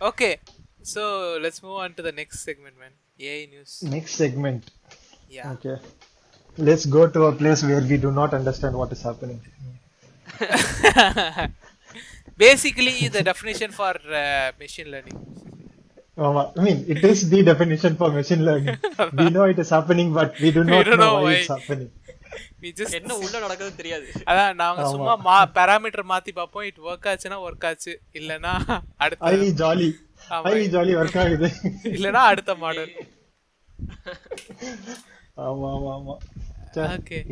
Okay, so let's move on to the next segment, man. AI news. Next segment. Yeah. Okay. Let's go to a place where we do not understand what is happening. Basically, the definition for uh, machine learning. I mean, it is the definition for machine learning. we know it is happening, but we do not don't know, know why, why. it's happening. We just என்ன உள்ள நடக்குது தெரியாது. அதான் நாங்க சும்மா மா parameter மாத்தி பார்ப்போம். இட் ஒர்க் ஆச்சுன்னா ஒர்க் ஆச்சு. இல்லனா அடுத்த ஐ ஜாலி. ஐ ஜாலி ஒர்க் ஆகுது. இல்லனா அடுத்த மாடல் ஆமா ஆமா ஆமா.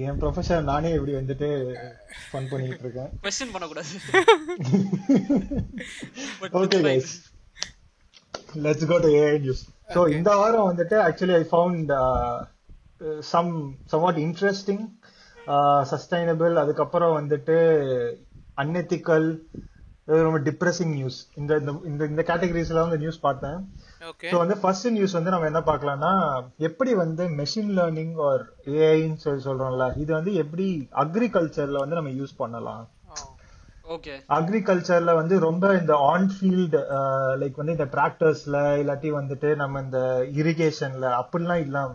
என் ப்ரொஃபஷன் நானே இப்படி வந்துட்டு ஃபன் பண்ணிட்டு இருக்கேன். கொஸ்டின் பண்ணக்கூடாது. But okay it's fine. Guys let's go to AI news so இந்த வாரம் வந்துட்டு actually I found some somewhat interesting sustainable அதுக்கப்புறம் வந்துட்டு அன்எத்திக்கல் ரொம்ப டிப்ரெசிங் நியூஸ் இந்த இந்த- இந்த கேட்டகரிஸ்ல வந்து நியூஸ் பார்த்தேன். ஸோ வந்து ஃபர்ஸ்ட் நியூஸ் வந்து நம்ம என்ன பார்க்கலாம்னா எப்படி வந்து மெஷின் லேர்னிங் ஆர் ஏஐன்னு சொல்லி சொல்றோம்ல இது வந்து எப்படி அக்ரிகல்ச்சர்ல வந்து நம்ம யூஸ் பண்ணலாம். ஓகே அக்ரிகல்ச்சர்ல வந்து ரொம்ப இந்த ஆன் ஃபீல்டு லைக் வந்து இந்த டிராக்டர்ஸ்ல இல்லாட்டி வந்துட்டு நம்ம இந்த இரிகேஷன்ல அப்படிலாம் இல்லாம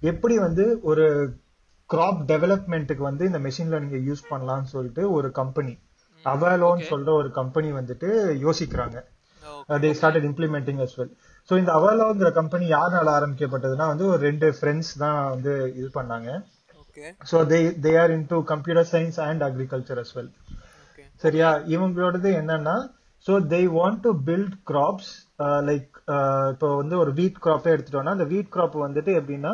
எப்படி வந்து ஒரு கிராப் டெவலப்மெண்ட்டுக்கு வந்து இந்த மெஷின் லேர்னிங்கை யூஸ் பண்ணலாம்னு சொல்லிட்டு ஒரு கம்பெனி அவாலோன்னு சொல்ற ஒரு கம்பெனி வந்துட்டு யோசிக்கிறாங்க. They started implementing as well. So இந்த அவாலோங்கிற கம்பெனி யாரால ஆரம்பிக்கப்பட்டதுன்னா வந்து ஒரு ரெண்டு ஃப்ரெண்ட்ஸ் தான் வந்து இது பண்ணாங்க. So they they are into computer science and agriculture as well. Okay சரியா? இவங்களோடது என்னன்னா so they want to build crops like இப்போ வந்து ஒரு வீட் கிராப்பே எடுத்துட்டோம்னா அந்த வீட் கிராப் வந்துட்டு எப்படின்னா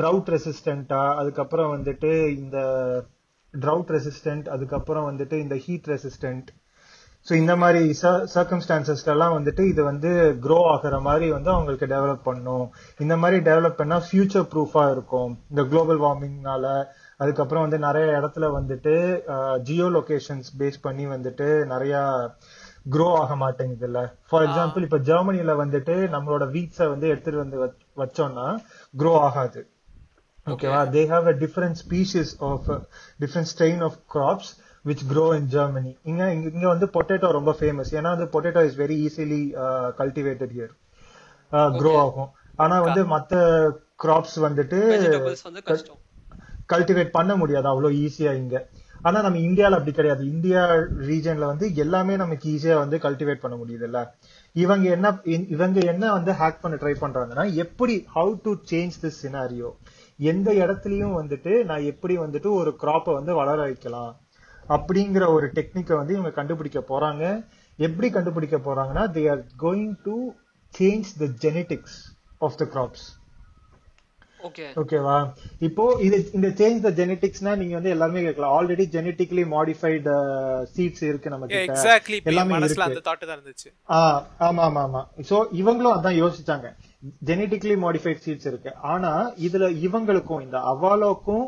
ட்ரவுட் ரெசிஸ்டண்டா அதுக்கப்புறம் வந்துட்டு இந்த ட்ரவுட் ரெசிஸ்டன்ட் அதுக்கப்புறம் வந்துட்டு இந்த ஹீட் ரெசிஸ்டன்ட் ஸோ இந்த மாதிரி சர்க்கம்ஸ்டான்சஸ்லாம் வந்துட்டு இது வந்து க்ரோ ஆகிற மாதிரி வந்து அவங்களுக்கு டெவலப் பண்ணும். இந்த மாதிரி டெவலப் பண்ணால் ஃபியூச்சர் ப்ரூஃபாக இருக்கும். இந்த குளோபல் வார்மிங்னால அதுக்கப்புறம் வந்து நிறைய இடத்துல வந்துட்டு ஜியோ லொகேஷன்ஸ் பேஸ் பண்ணி வந்துட்டு நிறையா க்ரோ ஆக மாட்டேங்குது இல்ல ஃபார் எக்ஸாம்பிள் இப்ப ஜெர்மனில வந்துட்டு நம்மளோட வீட்ஸை வந்து எடுத்துட்டு வந்து வச்- வச்சோம்னா க்ரோ ஆகாது. ஓகேவா they have a different species of different strain of crops which grow in Germany இங்க இங்க வந்து பொட்டேட்டோ ரொம்ப ஃபேமஸ் ஏன்னா வந்து potato is very easily cultivated here grow ஆகும். ஆனா வந்து மத்த கிராப்ஸ் வந்துட்டு கல்டிவேட் பண்ண முடியாது. அவ்வளவு ஈஸியா இங்க. ஆனா நம்ம இந்தியால அப்படி கிடையாது. இந்தியா ரீஜன்ல வந்து எல்லாமே நமக்கு ஈஸியா வந்து கல்டிவேட் பண்ண முடியுதுல்ல. இவங்க என்ன இவங்க என்ன வந்து ஹேக் பண்ண ட்ரை பண்றாங்கன்னா எப்படி how to change this scenario எந்த இடத்துலயும் வந்துட்டு நான் எப்படி வந்துட்டு ஒரு கிராப்பை வந்து வளர வைக்கலாம்? அப்படிங்கிற ஒரு டெக்னிக்கை வந்து இவங்க கண்டுபிடிக்க போறாங்க. எப்படி கண்டுபிடிக்க போறாங்கன்னா they are going to change the genetics of the crops ஓகேவா இப்போ இது இந்த சேஞ்ச் த ஜெனடிக்ஸ்னா நீங்க வந்து எல்லாமே கேட்கலாம். ஆல்ரெடி ஜெனட்டிக்கலி மாடிஃபைடு சீட்ஸ் இருக்கு நம்ம கிட்ட. எக்ஸாக்ட்லி எல்லாமே மனசுல அந்த தாட் தான் இருந்துச்சு. ஆ, ஆமா ஆமா ஆமா. சோ இவங்களும் அதான் யோசிச்சாங்க. ஜெனட்டிக்கலி மாடிஃபைட் சீட்ஸ் இருக்கு. ஆனா இதுல இவங்களுக்கும் இந்த அவாலோக்கும்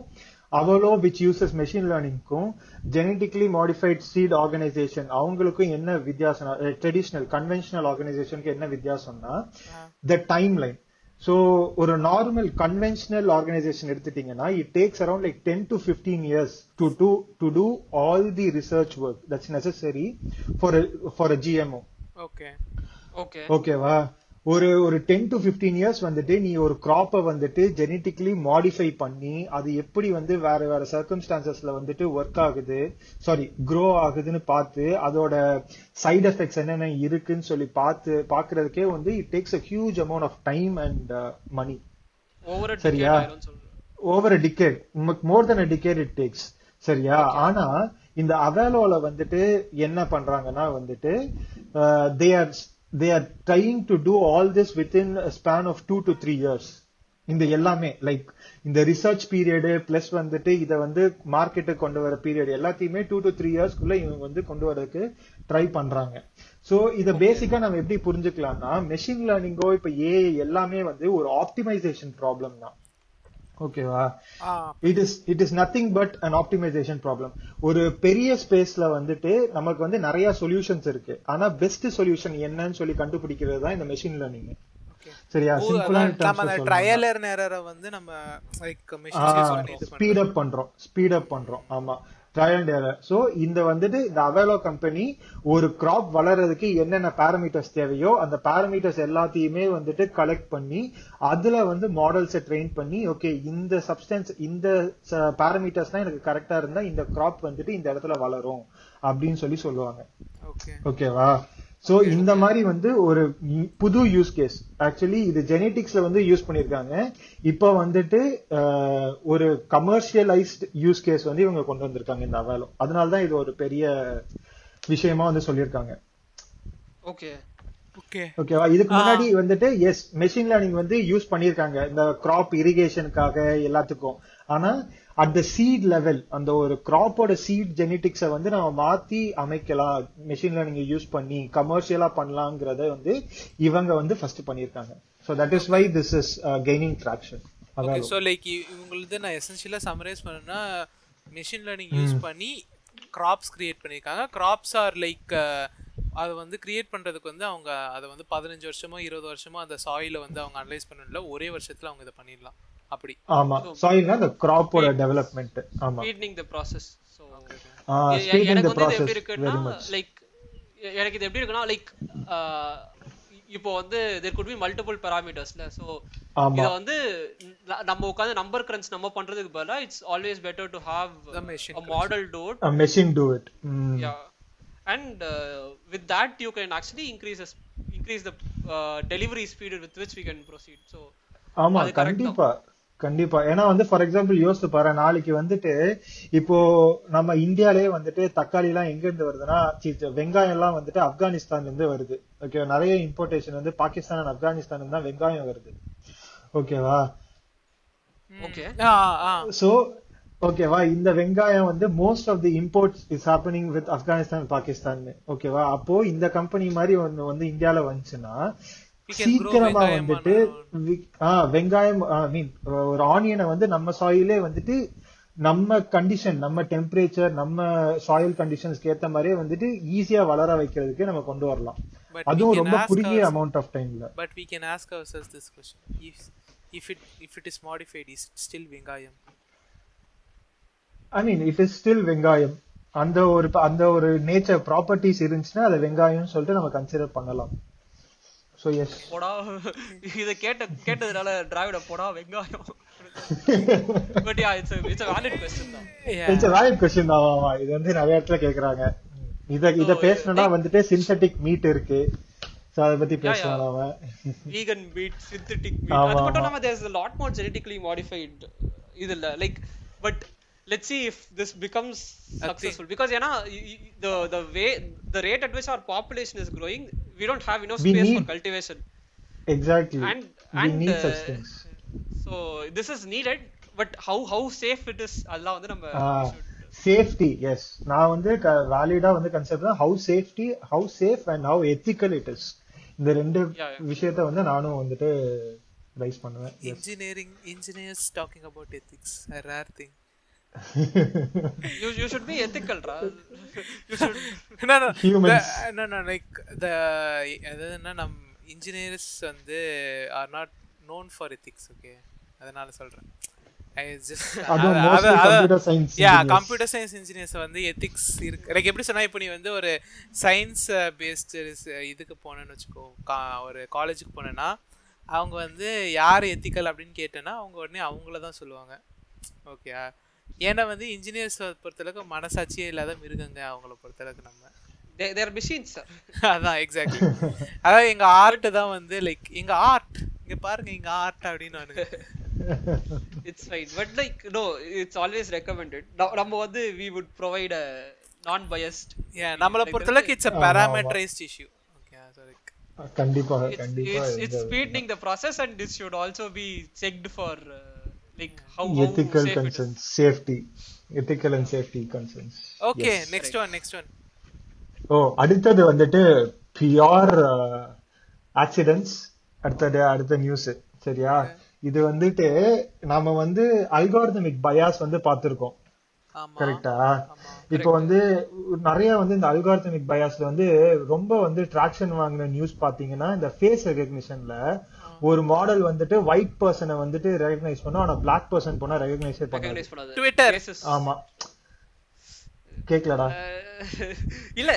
அவலோ விச் யூசஸ் மெஷின் லேர்னிங்க்கும் ஜெனட்டிக்கலி மாடிஃபைட் சீட் ஆர்கனைசேஷன் அவங்களுக்கும் என்ன வித்தியாசம் ட்ரெடிஷனல் கன்வென்ஷனல் ஆர்கனைசேஷனுக்கு என்ன வித்தியாசம்னா த டைம் லைன் ஸோ ஒரு நார்மல் கன்வென்ஷனல் ஆர்கனைசேஷன் எடுத்துட்டீங்கன்னா it takes around like ten to fifteen years to do to do all the research work that's necessary for for GMO okay okay ஓகேவா ஒரு ஒரு ten to 15 years வந்துட்டு நீ ஒரு கிராப்பை வந்துட்டு genetically modify பண்ணி அது எப்படி வந்து வேற வேற சர்க்கம்ஸ்டான்சஸ்ல வந்துட்டு ஒர்க் ஆகுது சாரி க்ரோ ஆகுதுன்னு பார்த்து அதோட சைடு எஃபெக்ட்ஸ் என்னென்ன இருக்குன்னு சொல்லி பார்த்து பார்க்கிறதுக்கே வந்து it takes a huge amount of time and money சரியா? Over a decade more than a decade it takes சரியா? ஆனா இந்த அவேலோல வந்துட்டு என்ன பண்றாங்கன்னா வந்துட்டு they are they are trying to do all this within span of two to three years இந்த எல்லாமே லைக் இந்த ரிசர்ச் பீரியடு பிளஸ் வந்துட்டு இதை வந்து மார்க்கெட்டுக்கு கொண்டு வர பீரியட் எல்லாத்தையுமே டூ டு த்ரீ இயர்ஸ்க்குள்ள இவங்க வந்து கொண்டு வரதுக்கு ட்ரை பண்றாங்க. சோ இத பேசிக்கா நம்ம எப்படி புரிஞ்சுக்கலாம்னா மெஷின் லேர்னிங்கோ இப்ப ஏ எல்லாமே வந்து ஒரு ஆப்டிமைசேஷன் ப்ராப்ளம் தான். ஓகேவா it is it is nothing but an optimisation problem ஒரு பெரிய ஸ்பேஸ்ல வந்துட்டு நமக்கு வந்து நிறைய சொல்யூஷன்ஸ் இருக்கு. ஆனா பெஸ்ட் சொல்யூஷன் என்னன்னு சொல்லி கண்டுபிடிக்கிறது தான் இந்த மெஷின் லேர்னிங் சரியா? எரர் வந்து நம்ம ஸ்பீட் அப் பண்றோம். ஸ்பீட் அப் பண்றோம். ஆமா. ட்ரையல் அண்ட் எரர் ஸோ இந்த வந்துட்டு இந்த அவேலோ கம்பெனி ஒரு கிராப் வளர்றதுக்கு என்னென்ன பேராமீட்டர்ஸ் தேவையோ அந்த பேராமீட்டர்ஸ் எல்லாத்தையுமே வந்துட்டு கலெக்ட் பண்ணி அதுல வந்து மாடல்ஸை ட்ரெயின் பண்ணி ஓகே இந்த சப்ஸ்டன்ஸ் இந்த பேராமீட்டர்ஸ் தான் எனக்கு கரெக்டா இருந்தா இந்த கிராப் வந்துட்டு இந்த இடத்துல வளரும் அப்படின்னு சொல்லி சொல்லுவாங்க. ஓகே ஓகேவா சோ இந்த மாதிரி வந்து ஒரு புது யூஸ் கேஸ் ஆக்சுவலி இது ஜெனெட்டிக்ஸ்ல வந்து யூஸ் பண்ணிருக்காங்க இப்போ வந்துட்டு ஒரு கமர்ஷியலைஸ்ட் யூஸ் கேஸ் வந்து இவங்க கொண்டு வந்திருக்காங்க இந்த அவாலோ. அதனால தான் இது ஒரு பெரிய விஷயமா வந்து சொல்லியிருக்காங்க. ஓகே. ஓகே. ஓகேவா இதுக்கு முன்னாடி வந்துட்டு எஸ் மெஷின் லேர்னிங் வந்து யூஸ் பண்ணிருக்காங்க இந்த கிராப் இரிகேஷனுக்காக எல்லாத்துக்கும். ஆனா அட் த சீட் லெவல் அந்த ஒரு கிராப்போட சீட் ஜெனெட்டிக்ஸை வந்து நம்ம மாத்தி அமைக்கலாம். மெஷின் லேர்னிங் யூஸ் பண்ணி கமர்ஷியலா பண்ணலாங்கிறத வந்து இவங்க வந்து ஃபர்ஸ்ட் பண்ணிருக்காங்க so that is why this is gaining traction அதான் ஸோ லைக் இவங்களது நான் எசென்ஷியலாக சம்மரைஸ் பண்ணேன்னா மிஷின் லேர்னிங் யூஸ் பண்ணி கிராப்ஸ் கிரியேட் பண்ணியிருக்காங்க. கிராப்ஸ் ஆர் லைக் அதை வந்து கிரியேட் பண்ணுறதுக்கு வந்து அவங்க அதை வந்து பதினஞ்சு வருஷமோ இருபது வருஷமோ அந்த சாயில வந்து அவங்க அனலைஸ் பண்ணல ஒரே வருஷத்தில் அவங்க இதை பண்ணிடலாம். அப்படி. ஆமா. சாயில்னா அந்த கிராப்போட டெவலப்மெண்ட் ஆமா. Speeding the process so speeding எனக்கு த வந்து இது எப்படி ப்ராசஸ் இருக்குன்னா வெரி மச் லைக் எனக்கு இது எப்படி இருக்குன்னா லைக் இப்போ வந்து தேர் குட் பி மல்டிபிள் பேராமீட்டர்ஸ்ல ஆமா. இத வந்து நம்ம உட்காந்து நம்பர் கிரன்ச் நம்ம பண்றதுக்கு பதிலா it's always better to have machine a model do it. Machine do it yeah. And uh, with that you can actually increase increase the uh, delivery speed with which we can proceed. So ஆமா கண்டிப்பா. கண்டிப்பா. ஏன்னா வந்து for example யோசிச்சு பாரு நாளைக்கு வந்துட்டு இப்போ நம்ம இந்தியாலயே வந்துட்டு தக்காளி எல்லாம் எங்க இருந்து வருதுன்னா வெங்காயம் எல்லாம் வந்துட்டு ஆப்கானிஸ்தான்ல இருந்து வருது. ஓகே நிறைய இம்போர்ட்டேஷன் வந்து பாகிஸ்தான் and ஆப்கானிஸ்தான் தான் வெங்காயம் வருது. ஓகேவா சோ ஓகேவா இந்த வெங்காயம் வந்து most of the imports is happening with Afghanistan Pakistan ஓகேவா அப்போ இந்த கம்பெனி மாதிரி ஒண்ணு வந்து இந்தியால வந்துச்சுன்னா சீக்கிரமா வந்துட்டு வெங்காயம் ஐ மீன் ஒரு ஆனியனை வந்து நம்ம சாயிலே வந்துட்டு நம்ம கண்டிஷன் நம்ம டெம்பரேச்சர் நம்ம சாயில் கண்டிஷன்ஸ்க்கு ஏத்த மாதிரியே வந்துட்டு ஈஸியா வளர வைக்கிறதுக்கு நம்ம கொண்டு வரலாம். அதுவும் ரொம்ப குறுகிய அமௌண்ட் ஆஃப் டைம்ல but we can ask ourselves this question. If if it if it is modified is it still வெங்காயம்? I mean it is still வெங்காயம் அந்த ஒரு அந்த ஒரு நேச்சர் ப்ராப்பர்ட்டிஸ் இருந்துச்சுன்னா அதை வெங்காயம்னு சொல்லிட்டு நம்ம கன்சிடர் பண்ணலாம். ஸோ எஸ் போடா. இத கேட்ட கேட்டதுனால டிராவிட போடா வெங்காயம். But yeah it's it's a valid question தான் இட்ஸ் வேலிட் கொஸ்டின் தான் ஆமா இது வந்து நிறைய இடத்துல கேக்குறாங்க. இத இத பேசணும்னா வந்துட்டு சிந்தட்டிக் மீட் இருக்கு. சோ அத பத்தி பேசலாம் நாம. Vegan meat synthetic meat. ஆமா, அது மட்டும். இல்லாம there's a lot more genetically modified இது இல்ல. Like but let's see if this becomes successful because ஏன்னா y- y- the the way the rate at which our population is growing we don't have enough We space for need- cultivation exactly and we and need uh, such things so this is needed but how how safe it is அதெல்லாம் வந்து நம்ம safety S நான் வந்து வேலிடா வந்து concept தான் how safety how safe and how ethical it is இந்த ரெண்டு. விஷயத்த வந்து நானும் வந்துட்டு ரைஸ் பண்ணுவேன் engineers talking about ethics a rare thing you you should be ethical ra. You should no no. Humans. the, no no like the அதாவதுன்னா நம் engineers வந்து are not known for ethics okay அதனால சொல்றேன். Yeah. Computer science engineers வந்து ethics இருக்கு. Like எப்படி சொன்னா இப்போ நீ வந்து ஒரு சயின்ஸ் பேஸ்டு இதுக்கு போனேன்னு வச்சுக்கோ ஒரு காலேஜுக்கு போனேன்னா அவங்க வந்து யார் எத்திக்கல் அப்படின்னு கேட்டேன்னா அவங்க உடனே அவங்கள தான் சொல்லுவாங்க. ஓகே ஏன்னா வந்து இன்ஜினியர்ஸ் பொறுத்தளவுக்கு மனசாட்சியே இல்லாத மிருகங்க அவங்கள பொறுத்தளவுக்கு நம்ம. They they are machines sir. அதான் எக்ஸாக்ட்லி அதாவது எங்க ஆர்ட் தான் வந்து லைக் எங்க ஆர்ட் இங்க பாருங்க எங்க ஆர்ட் அப்படின்னு நானு it's fine. But like no it's always recommended. ந- நம்ம வந்து we would provide a non biased ஏன் நம்மளை Like பொறுத்தளவுக்கு it's a. Parametrized issue okay like கண்டிப்பாக it's கண்டிப்பா it's, it's இந்த- speeding the process and this should also be checked for uh, like how, how ethical is. concerns safety ethical and safety concerns. Okay Yes. Next one next one oh அடுத்தது வந்துட்டு pure accidents அடுத்தது அடுத்த news சரியா? இது வந்துட்டு நாம வந்து algorithmic bias வந்து பார்த்திருக்கோம். கரெக்டா இப்போ வந்து நிறைய வந்து இந்த அல்காரிதமிக் பயாஸ்ல வந்து ரொம்ப வந்து டிராக்ஷன் வாங்கின நியூஸ் பாத்தீங்கன்னா இந்த ஃபேஸ் ரெகக்னிஷன்ல ஒரு மாடல் வந்துட்டு ஒயிட் பர்சனை வந்துட்டு ரெகக்னைஸ் பண்ணா ஆனா பிளாக் பர்சன் போனா ரெகக்னைஸே பண்ணாது. Recognize பண்ணாது. Twitter. Cases. ஆமா. கேக்கலடா. இல்ல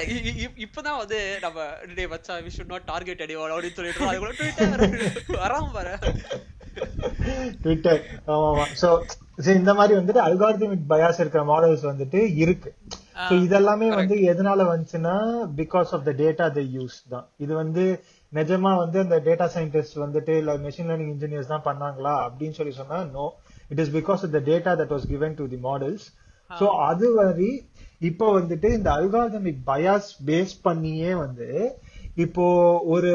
இப்பதான் வந்து நம்ம டேய் மச்சான் we should not target anyone அப்படின்னு சொல்லிட்டு அதுக்குள்ள ட்விட்டர் வராம பாரு ட்விட்டர் ஆமா சோ இந்த மாதிரி வந்துட்டு அல்காரிதமிக் பயாஸ் இருக்கிற மாடல்ஸ் வந்துட்டு இருக்கு. சோ இதெல்லாமே வந்து எதனால வந்துச்சுன்னா because of the data the use தான். இது வந்து நிஜமா வந்து அந்த டேட்டா சயின்டிஸ்ட் வந்துட்டு இல்ல மெஷின் லேர்னிங் இன்ஜினியர்ஸ் தான் பண்ணாங்களா? அப்படின்னு சொல்லி சொன்னா no it is because of the data that was given to the models so அது வரை இப்போ வந்துட்டு இந்த அல்காரிதமிக் பயாஸ் பேஸ் பண்ணியே வந்து இப்போ ஒரு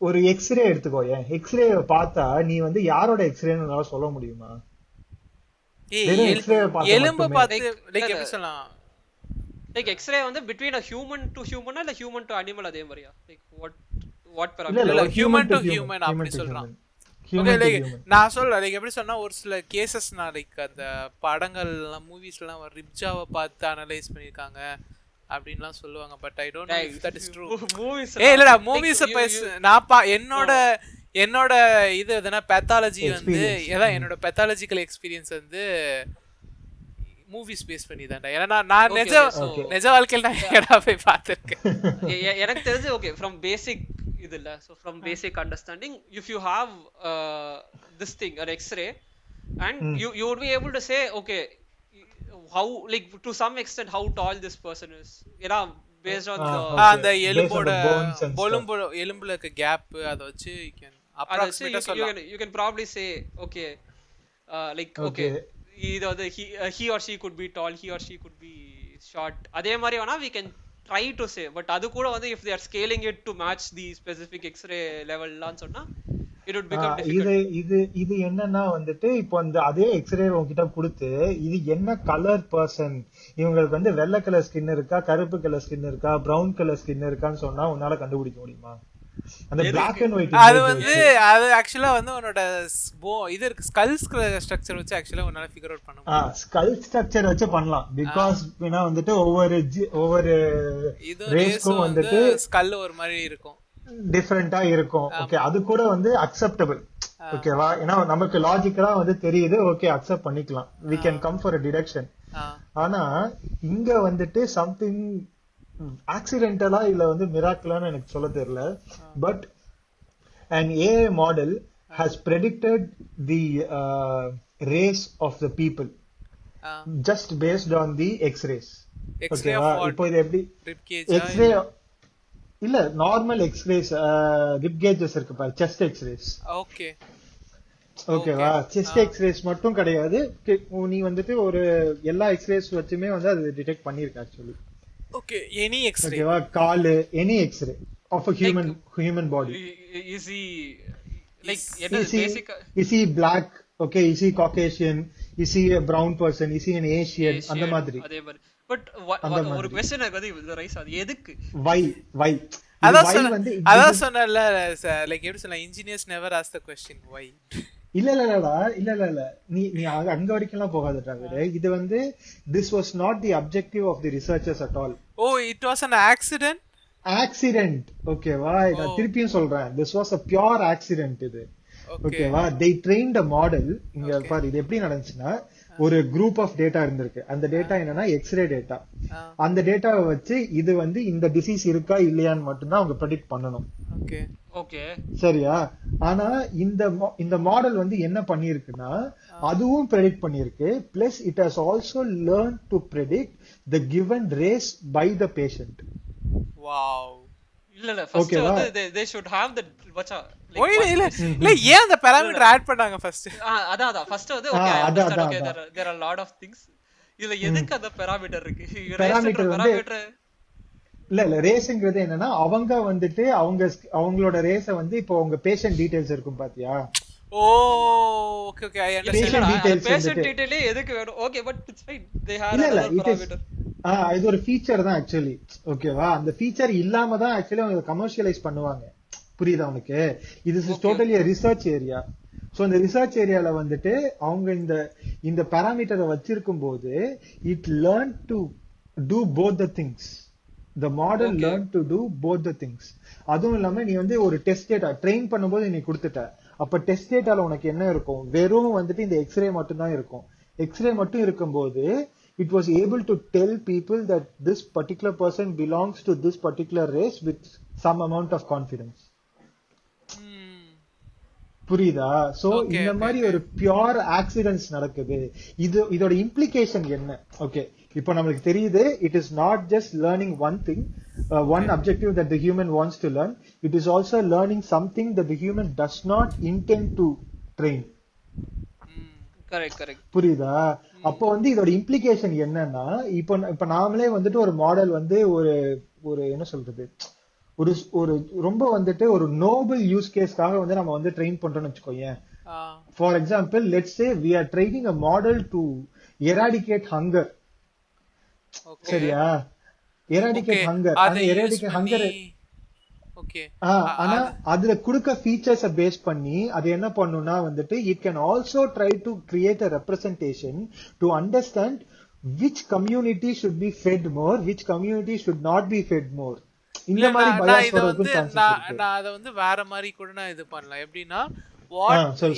ஒரு எக்ஸ்ரே எடுத்துக்கோ ஏன்? எக்ஸ்ரே பார்த்தா நீ வந்து யாரோட எக்ஸ்ரேன்னு சொல்ல முடியுமா? எலும்பு. பார்த்து லைக் இல்ல, எப்படி சொல்லலாம்? லைக் எக்ஸ்ரே வந்து பிட்வீன் அ ஹியூமன் டு ஹியூமனா இல்ல ஹியூமன் டு அனிமல் அதே மாதிரியா? Like what what parameter human to human அப்படி சொல்றான். Okay human to like human நான் சொல்றேன் லைக் எப்படி சொன்னா ஒரு சில கேசஸ் நான் லைக் அந்த படங்கள்லாம் மூவிஸ்லாம் ரிப்ஜாவை பார்த்து அனலைஸ் பண்ணிருக்காங்க அப்படின்லாம் சொல்லுவாங்க but I don't know if that is true movies ஏய் இல்லடா மூவிஸ் நான் பா என்னோட என்னோட இது எதுனா பெத்தாலஜி வந்து. ஏதான் என்னோட பெத்தாலஜிக்கல் எக்ஸ்பீரியன்ஸ் வந்து மூவிஸ் பேஸ் பண்ணி தான்டா ஏன்னா நான் நிஜ நிஜ வாழ்க்கையில் நான் எங்கடா போய் பார்த்திருக்கேன் எனக்கு தெரிஞ்சு ஓகே ஃப்ரம் பேசிக் இது இல்ல so from basic understanding if you have this thing an x-ray and you you would be able to say okay how like to some extent how tall this person is ஏன்னா based on Ah, the okay. ஆ, அந்த எலும்போட எலும்பு எலும்புல இருக்க gap அதை வச்சு சொல்லலாம் can probably say okay uh, like okay, Okay. இது வந்து he, he or she could be tall he or she could be short. அதே மாதிரி வேணா we can try to say but அது கூட வந்து if they are scaling it to match the specific x-ray level லாம் சொன்னா it would become ah difficult. இது இது இது என்னன்னா வந்துட்டு இப்போ இந்த அதே எக்ஸ்ரே உங்ககிட்ட கொடுத்து இது என்ன கலர் பர்சன் இவங்களுக்கு வந்து வெள்ளை கலர் ஸ்கின் இருக்கா கருப்பு கலர் ஸ்கின் இருக்கா பிரவுன் கலர் ஸ்கின் இருக்கான்னு சொன்னா உன்னால கண்டுபிடிக்க முடியுமா? அந்த பிளாக் அண்ட் ஒயிட் அது வந்து அது ஆக்சுவலா வந்து உன்னோட போ- இது இருக்கு ஸ்கல் ஸ்ட்ரக்சர் வச்சு ஆக்சுவலா உன்னால ஃபிகர் அவுட் பண்ண முடியும். ஸ்கல் ஸ்ட்ரக்சர் வச்சு பண்ணலாம். பிகாஸ் ஏன்னா வந்துட்டு ஒவ்வொரு ஒவ்வொரு ரேஸ்க்கும் வந்து வந்துட்டு ஸ்கல் ஒரு மாதிரி இருக்கும். டிஃபரெண்டா இருக்கும். ஓகே அது கூட வந்து அக்செப்டபிள் ஓகேவா ஏன்னா நமக்கு லாஜிக்கலா வந்து தெரியுது. ஓகே அக்செப்ட் பண்ணிக்கலாம். We can come for detection. ஆனா இங்க வந்துட்டு சம்திங் ஆக்சிடென்டலா இல்ல வந்து மிராக்கலான்னு எனக்கு சொல்ல தெரியல. But an AI model has predicted the uh, race of the people. Ah. just based on the x-rays. X-ray of ஓகேவா? இப்போ இது எப்படி? எக்ஸ்ரே இல்ல? நார்மல் எக்ஸ்ரேஸ் ரிப் கேஜஸ் இருக்கு பாரு செஸ்ட் எக்ஸ்ரேஸ் ஓகே ஓகேவா செஸ்ட் எக்ஸ்ரேஸ் மட்டும் கிடையாது. நீ வந்துட்டு ஒரு எல்லா எக்ஸ்ரேஸ் வச்சுமே வந்து அது டிடெக்ட் பண்ணிருக்கு ஆக்சுவலி ஓகே எனி எக்ஸ்ரே ஓகேவா? காலு any x-ray of a human human body is he like என்ன is he basic is he black? Okay is he caucasian? Is he a brown person? Is he an asian? அந்த மாதிரி. அதே மாதிரி. But ஒரு எனக்கு வந்து இது ரைஸ் அது எதுக்கு? Why why? அதான் why சொன்ன வந்து அதான் சொன்னல லைக் எப்படி சொல்ல engineers never ask the question why இல்ல இல்ல இல்லடா. இல்ல இல்ல இல்ல. நீ நீ அங்க வரைக்கும் எல்லாம் போகாதடா விடு இது வந்து this was not the objective of the researchers at all oh it was an accident accident ஓகேவா நான் திருப்பியும் சொல்றேன். This was a pure accident இது. ஓகே ஓகேவா they trained a மாடல் இங்க பாரு இது எப்படி நடந்துச்சுன்னா ஒரு குரூப் ஆஃப் டேட்டா இருந்திருக்கு. அந்த டேட்டா என்னன்னா எக்ஸ்ரே டேட்டா அந்த டேட்டாவை வச்சு இது வந்து இந்த டிசீஸ் இருக்கா இல்லையான்னு மட்டும்தான் அவங்க ப்ரெடிக்ட் பண்ணணும். ஓகே சரியா? ஆனா இந்த இந்த மாடல் வந்து என்ன பண்ணிருக்குன்னா அதுவும் ப்ரெடிக்ட் பண்ணிருக்கு. Plus it has also learn to predict the given race by the patient wow இல்ல இல்ல. ஃபர்ஸ்ட்? வந்து they- they should have the மச்சான் இல்ல இல்ல. ஏன் அந்த பாராமீட்டர் ஆட் பண்ணாங்க ஃபர்ஸ்ட் அதான் அதான் ஃபர்ஸ்ட் வந்து okay. There are lot of things இதுல எதுக்கு அந்த பெராமீட்டர் இருக்கு? பெராமீட்டர் இல்ல இல்ல ரேஸ்ங்கிறது என்னன்னா அவங்க வந்துட்டு அவங்க அவங்களோட ரேஸ வந்து இப்போ உங்க பேஷண்ட் டீடைல்ஸ் இருக்கும் பாத்தியா? ஓ okay okay I understand Patient details patient வந்துட்டு. டீடைலே எதுக்கு வேணும்? Okay but it's fine they have இல்ல இல்ல another இட் இஸ் parameter. இது ஒரு ஃபீச்சர் தான் ஆக்சுவலி ஓகேவா அந்த ஃபீச்சர் இல்லாம தான் ஆக்சுவலி அவங்க கமர்ஷியலைஸ் பண்ணுவாங்க. புரியுதா உனக்கு? இது is totally research area so இந்த ரிசர்ச் ஏரியால வந்துட்டு அவங்க இந்த இந்த பாராமீட்டரை வச்சிருக்கும் போது it learn to do both the things the model. Learn to do both the things அதுவும் இல்லாம நீ வந்து ஒரு டெஸ்ட் டேட்டா ட்ரெயின் பண்ணும்போது நீ கொடுத்துட்ட. அப்ப டெஸ்ட் டேட்டால உனக்கு என்ன இருக்கும்? வெறும் வந்துட்டு இந்த எக்ஸ்ரே மட்டும் தான் இருக்கும். எக்ஸ்ரே மட்டும் இருக்கும்போது it was able to tell people that this particular person belongs to this particular race with some amount of confidence. ம் புரியுதா சோ இந்த மாதிரி ஒரு பியூர் ஆக்சிடென்ட்ஸ் நடக்குது. இது இதோட இம்ப்ளிகேஷன் என்ன? ஓகே இப்போ நமக்கு தெரியுது it is not just learning one thing one objective that the human wants to learn it is also learning something that the human does not intend to train புரியுதா? அப்போ வந்து இதோட இம்ப்ளிகேஷன் என்னன்னா இப்போ இப்ப நாமளே வந்துட்டு ஒரு மாடல் வந்து ஒரு ஒரு என்ன சொல்றது? ஒரு ஒரு ரொம்ப வந்துட்டு ஒரு நோபல் யூஸ் கேஸ்க்காக வந்து நம்ம வந்து ட்ரெயின் பண்றோம்னு வச்சுக்கோயேன். ஆ. For example let's say we are training a model to eradicate hunger சரியா? எராடிகேட் ஹங்கர் அந்த எராடிகேட் ஹங்கர் ஓகே ஆனா அதுல குடுக்க ஃபீச்சர்ஸ பேஸ் பண்ணி அது என்ன பண்ணும்னா வந்துட்டு it can also try to create a representation to understand which community should be fed more which community should not be fed more இந்த மாதிரி நான் இத வந்து நான் அத வந்து வேற மாதிரி கூட நான் இது பண்ணலாம் எப்படின்னா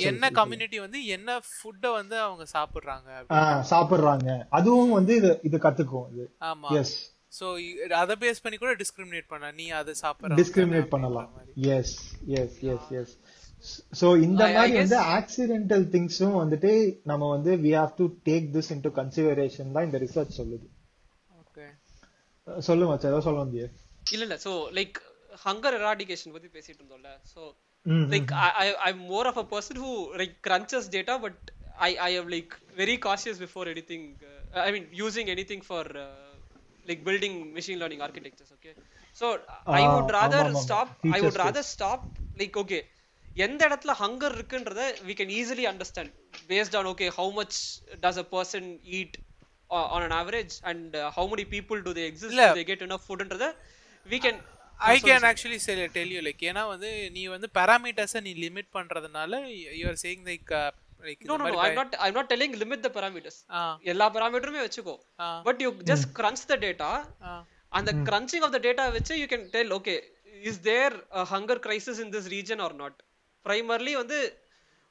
என்ன. கம்யூனிட்டி வந்து என்ன ஃபுட்ட வந்து அவங்க சாப்பிடுறாங்க சாப்பிடுறாங்க. அதுவும் வந்து இது இது கத்துக்கும் இது. ஆமா. எஸ் சோ அத பேஸ் பண்ணி கூட டிஸ்கிரிமினேட் பண்ணலாம். நீ அதை சாப்பிடுற டிஸ்கிரிமினேட் பண்ணலாம். Yes yes yes yes so இந்த மாதிரி வந்து ஆக்சிடென்டல் திங்ஸும் வந்துட்டு நம்ம வந்து we have to take this into consideration தான் இந்த ரிசர்ச் சொல்லுது. ஓகே அஹ் சொல்லு மச்சான். ஏதோ சொல்ல வந்தியே. இல்ல இல்ல. சோ லைக் ஹங்கர் எராடிகேஷன் பத்தி பேசிட்டு இருந்தோம்ல. So ம், like I, I I'm more of a person who like crunches data, but I I am like very cautious before anything. Uh, I mean, using anything for uh, like building machine learning architectures. Okay, so I Ah, would rather ஆமா, ஆமா. stop. I Features would rather stop. Like okay, எந்த இடத்துல hunger இருக்குன்றத we can easily understand based on okay how much does a person eat uh, on an average and uh, how many people do they exist இல்ல. do they get I can actually tell you like ஏன்னா வந்து நீ வந்து பேராமீட்டர்ஸை நீ limit பண்றதுனால you are saying like like no no no i'm not i'm not telling limit the parameters ஆ எல்லா parameterமே வச்சுக்கோ but you just crunch the data ஆ அந்த crunching of the data வச்சு you can tell okay is there a hunger crisis in this region or not primarily வந்து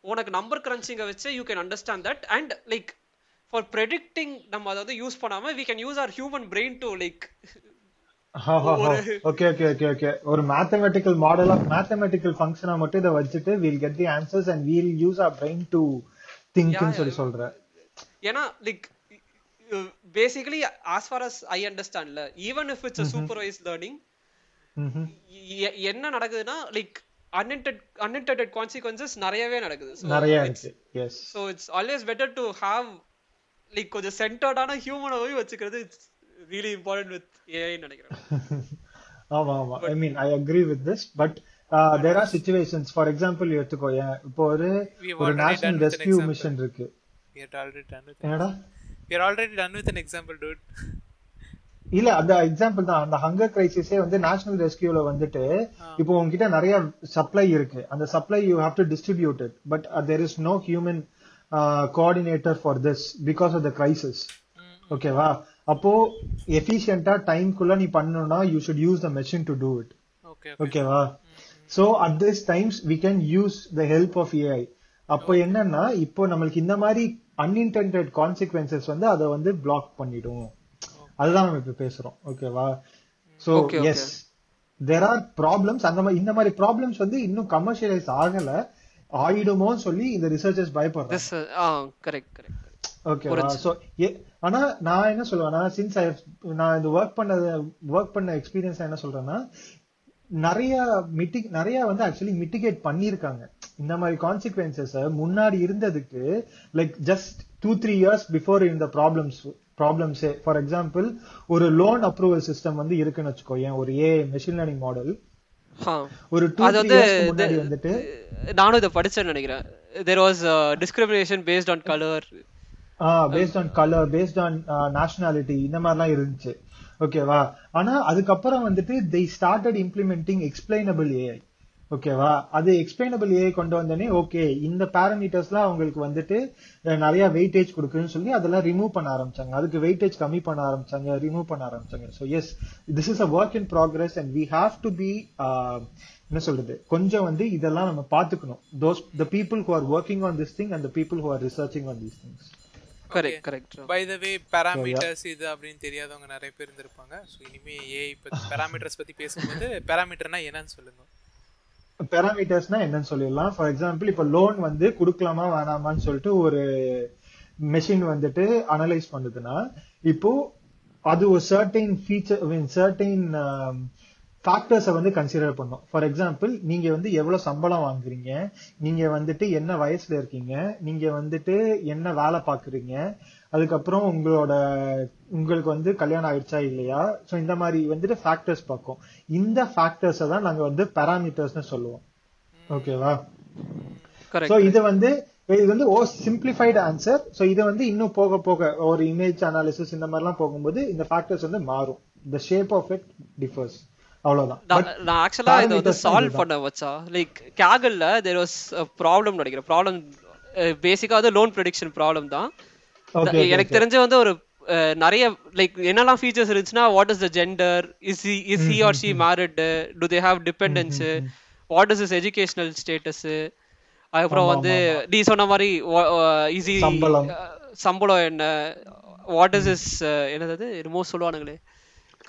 உனக்கு number crunching வச்சு you can understand that and like for predicting நம்ம அதை வந்து use பண்ணாம we can use our human brain to like okay okay okay okay ஒரு mathematical model of mathematical ஃபங்க்ஷனா மட்டும் இதை வச்சுட்டு will get the answers and we'll use our brain to திங்க்னு சொல்லி சொல்றேன் ஏன்னா like basically as far as i understand ல even if it's a supervised learning ம்ஹும். எ- என்ன நடக்குதுன்னா லைக் அன்இன்டெட் அன்இன்டெட் கான்சிக்வன்சஸ் நிறையவே நடக்குது. நிறைய இருக்கு. So it's always better to have like கொஞ்சம் சென்டர்டான ஹியூமனை போய் வச்சுக்கிறது இட்ஸ் ரியலி இம்பார்ட்டன்ட் வித் ஏஐன்னு நினைக்கிறேன். ஆமா ஆமா. I mean I agree with this but there are situations for example எடுத்துக்கோ ஏன் இப்போ ஒரு ஒரு நேஷனல் ரெஸ்கியூ. மிஷன் இருக்கு. We are already done with என்னடா? we are already done with an example dude. இல்ல அந்த எக்ஸாம்பிள் தான். அந்த ஹங்கர் கிரைசிஸே வந்து நேஷனல் ரெஸ்கியூல வந்துட்டு இப்போ உங்ககிட்ட நிறைய சப்ளை இருக்கு. அந்த supply you have to distribute it but there is no human coordinator for this because of the crisis ஓகேவா அப்போ எஃபிஷியன்டா டைம்குள்ள நீ பண்ணணும்னா you should use the machine to do it okay ஓகேவா so at this times we can use the help of AI அப்போ என்னன்னா இப்போ நம்மளுக்கு இந்த மாதிரி அன்இன்டென்டட் கான்சிக்வன்சஸ் வந்து அதை வந்து பிளாக் பண்ணிடும். அதுதான் நம்ம இப்ப பேசுறோம். ஓகேவா so. Yes there are problems அந்த மாதிரி இந்த மாதிரி ப்ராப்ளம்ஸ் வந்து இன்னும் கமர்ஷியலைஸ் ஆகல. ஆயிடுமோன்னு சொல்லி இந்த ரிசர்ச்சர்ஸ் பயப்படுறாங்க. கரெக்ட் கரெக்ட் ஓகேவா சோ ஆனா நான் என்ன சொல்லுவேன்னா சின்ஸ் ஐ நான் இந்த ஒர்க் பண்ண ஒர்க் பண்ண எக்ஸ்பீரியன்ஸ் என்ன சொல்றேன்னா நிறைய மிட்டி நிறைய வந்து ஆக்சுவலி மிட்டிகேட் பண்ணிருக்காங்க இந்த மாதிரி கான்சிக்வன்சஸ் முன்னாடி இருந்ததுக்கு like just two three years before இந்த ப்ராப்ளம்ஸ் ப்ராப்ளம்ஸே ஃபார் எக்ஸாம்பிள் ஒரு லோன் அப்ரூவல் சிஸ்டம் வந்து இருக்குன்னு வச்சுக்கோ ஏன் ஒரு ஏ மெஷின் லேர்னிங் மாடல் ஒரு டூ வந்துட்டு நானும் இதை படிச்சேன்னு நினைக்கிறேன். There was discrimination based on colour based on colour based on nationality இந்த மாதிரிலாம் இருந்துச்சு. ஓகேவா ஆனா அதுக்கப்புறம் வந்துட்டு the started implementing explainable AI ஓகேவா அது எக்ஸ்பிளைனபிள் ஏஐ கொண்டு வந்தோடனே ஓகே இந்த பேராமீட்டர்ஸ்லாம் அவங்களுக்கு வந்துட்டு நிறைய வெயிட்டேஜ் கொடுக்குன்னு சொல்லி அதெல்லாம் ரிமூவ் பண்ண ஆரம்பிச்சாங்க. அதுக்கு வெயிட்டேஜ் கம்மி பண்ண ஆரம்பிச்சாங்க ரிமூவ் பண்ண ஆரம்பிச்சாங்க. So yes this is a work in progress and we have to be என்ன சொல்றது? கொஞ்சம் வந்து இதெல்லாம் நம்ம பார்த்துக்கணும். Those the people who are working on this thing and the people who are researching on these things correct correct by the way parameters இது அப்படின்னு தெரியாதவங்க நிறைய பேர் இருந்திருப்பாங்க. ஸோ இனிமே ஏஐ பத்தி பேராமீட்டர்ஸ் பத்தி பேசும்போது பேராமீட்டர்னா என்னன்னு சொல்லுங்க. பேராமீட்டர்ஸ்னா என்னன்னு சொல்லிடலாம். ஃபார் எக்ஸாம்பிள் இப்போ லோன் வந்து கொடுக்கலாமா வேணாமான்னு சொல்லிட்டு ஒரு மெஷின் வந்துட்டு அனலைஸ் பண்ணுதுன்னா இப்போ அது ஒரு சர்டைன் ஃபீச்சர் மீன் சர்டைன் ஃபேக்டர்ஸை வந்து கன்சிடர் பண்ணும் ஃபார் எக்ஸாம்பிள் நீங்க வந்து எவ்வளவு சம்பளம் வாங்குறீங்க நீங்க வந்துட்டு என்ன வயசுல இருக்கீங்க நீங்க வந்துட்டு என்ன வேலை பாக்குறீங்க அதுக்கப்புறம் உங்களோட உங்களுக்கு வந்து கல்யாணம் ஆயிடுச்சா இல்லையா? சோ இந்த மாதிரி வந்துட்டு ஃபேக்டர்ஸ் பார்க்கும். இந்த ஃபேக்டர்ஸை தான் நாங்க வந்து பேராமீட்டர்ஸ்னு சொல்லுவோம். ஓகேவா கரெக்ட் இது வந்து இது வந்து ஓ சிம்பிளிஃபைடு ஆன்சர் சோ இது வந்து இன்னும் போக போக ஒரு இமேஜ் அனாலிசிஸ் இந்த மாதிரிலாம் போகும்போது இந்த ஃபேக்டர்ஸ் வந்து மாறும். The shape of it differs அவ்வளவுதான். நான் ஆக்சுவலா இதை வந்து சால்வ். பண்ண வச்சா லைக் கேகல்ல தேர் வாஸ் ப்ராப்ளம் நினைக்கிறேன் ப்ராப்ளம் பேசிக்கா வந்து லோன் ப்ரெடிக்ஷன் ப்ராப்ளம் தான். எனக்கு தெரிஞ்ச வந்து ஒரு நிறைய லைக் என்னெல்லாம் ஃபீச்சர்ஸ் இருந்துச்சுன்னா what is the gender is is he or she married do they have dependents what is is educational status அதுக்கப்புறம் வந்து நீ சொன்ன மாதிரி சம்பளம். சம்பளம் என்ன? வாட் இஸ் இஸ் என்னது என்னமோ சொல்லுவானுங்களே.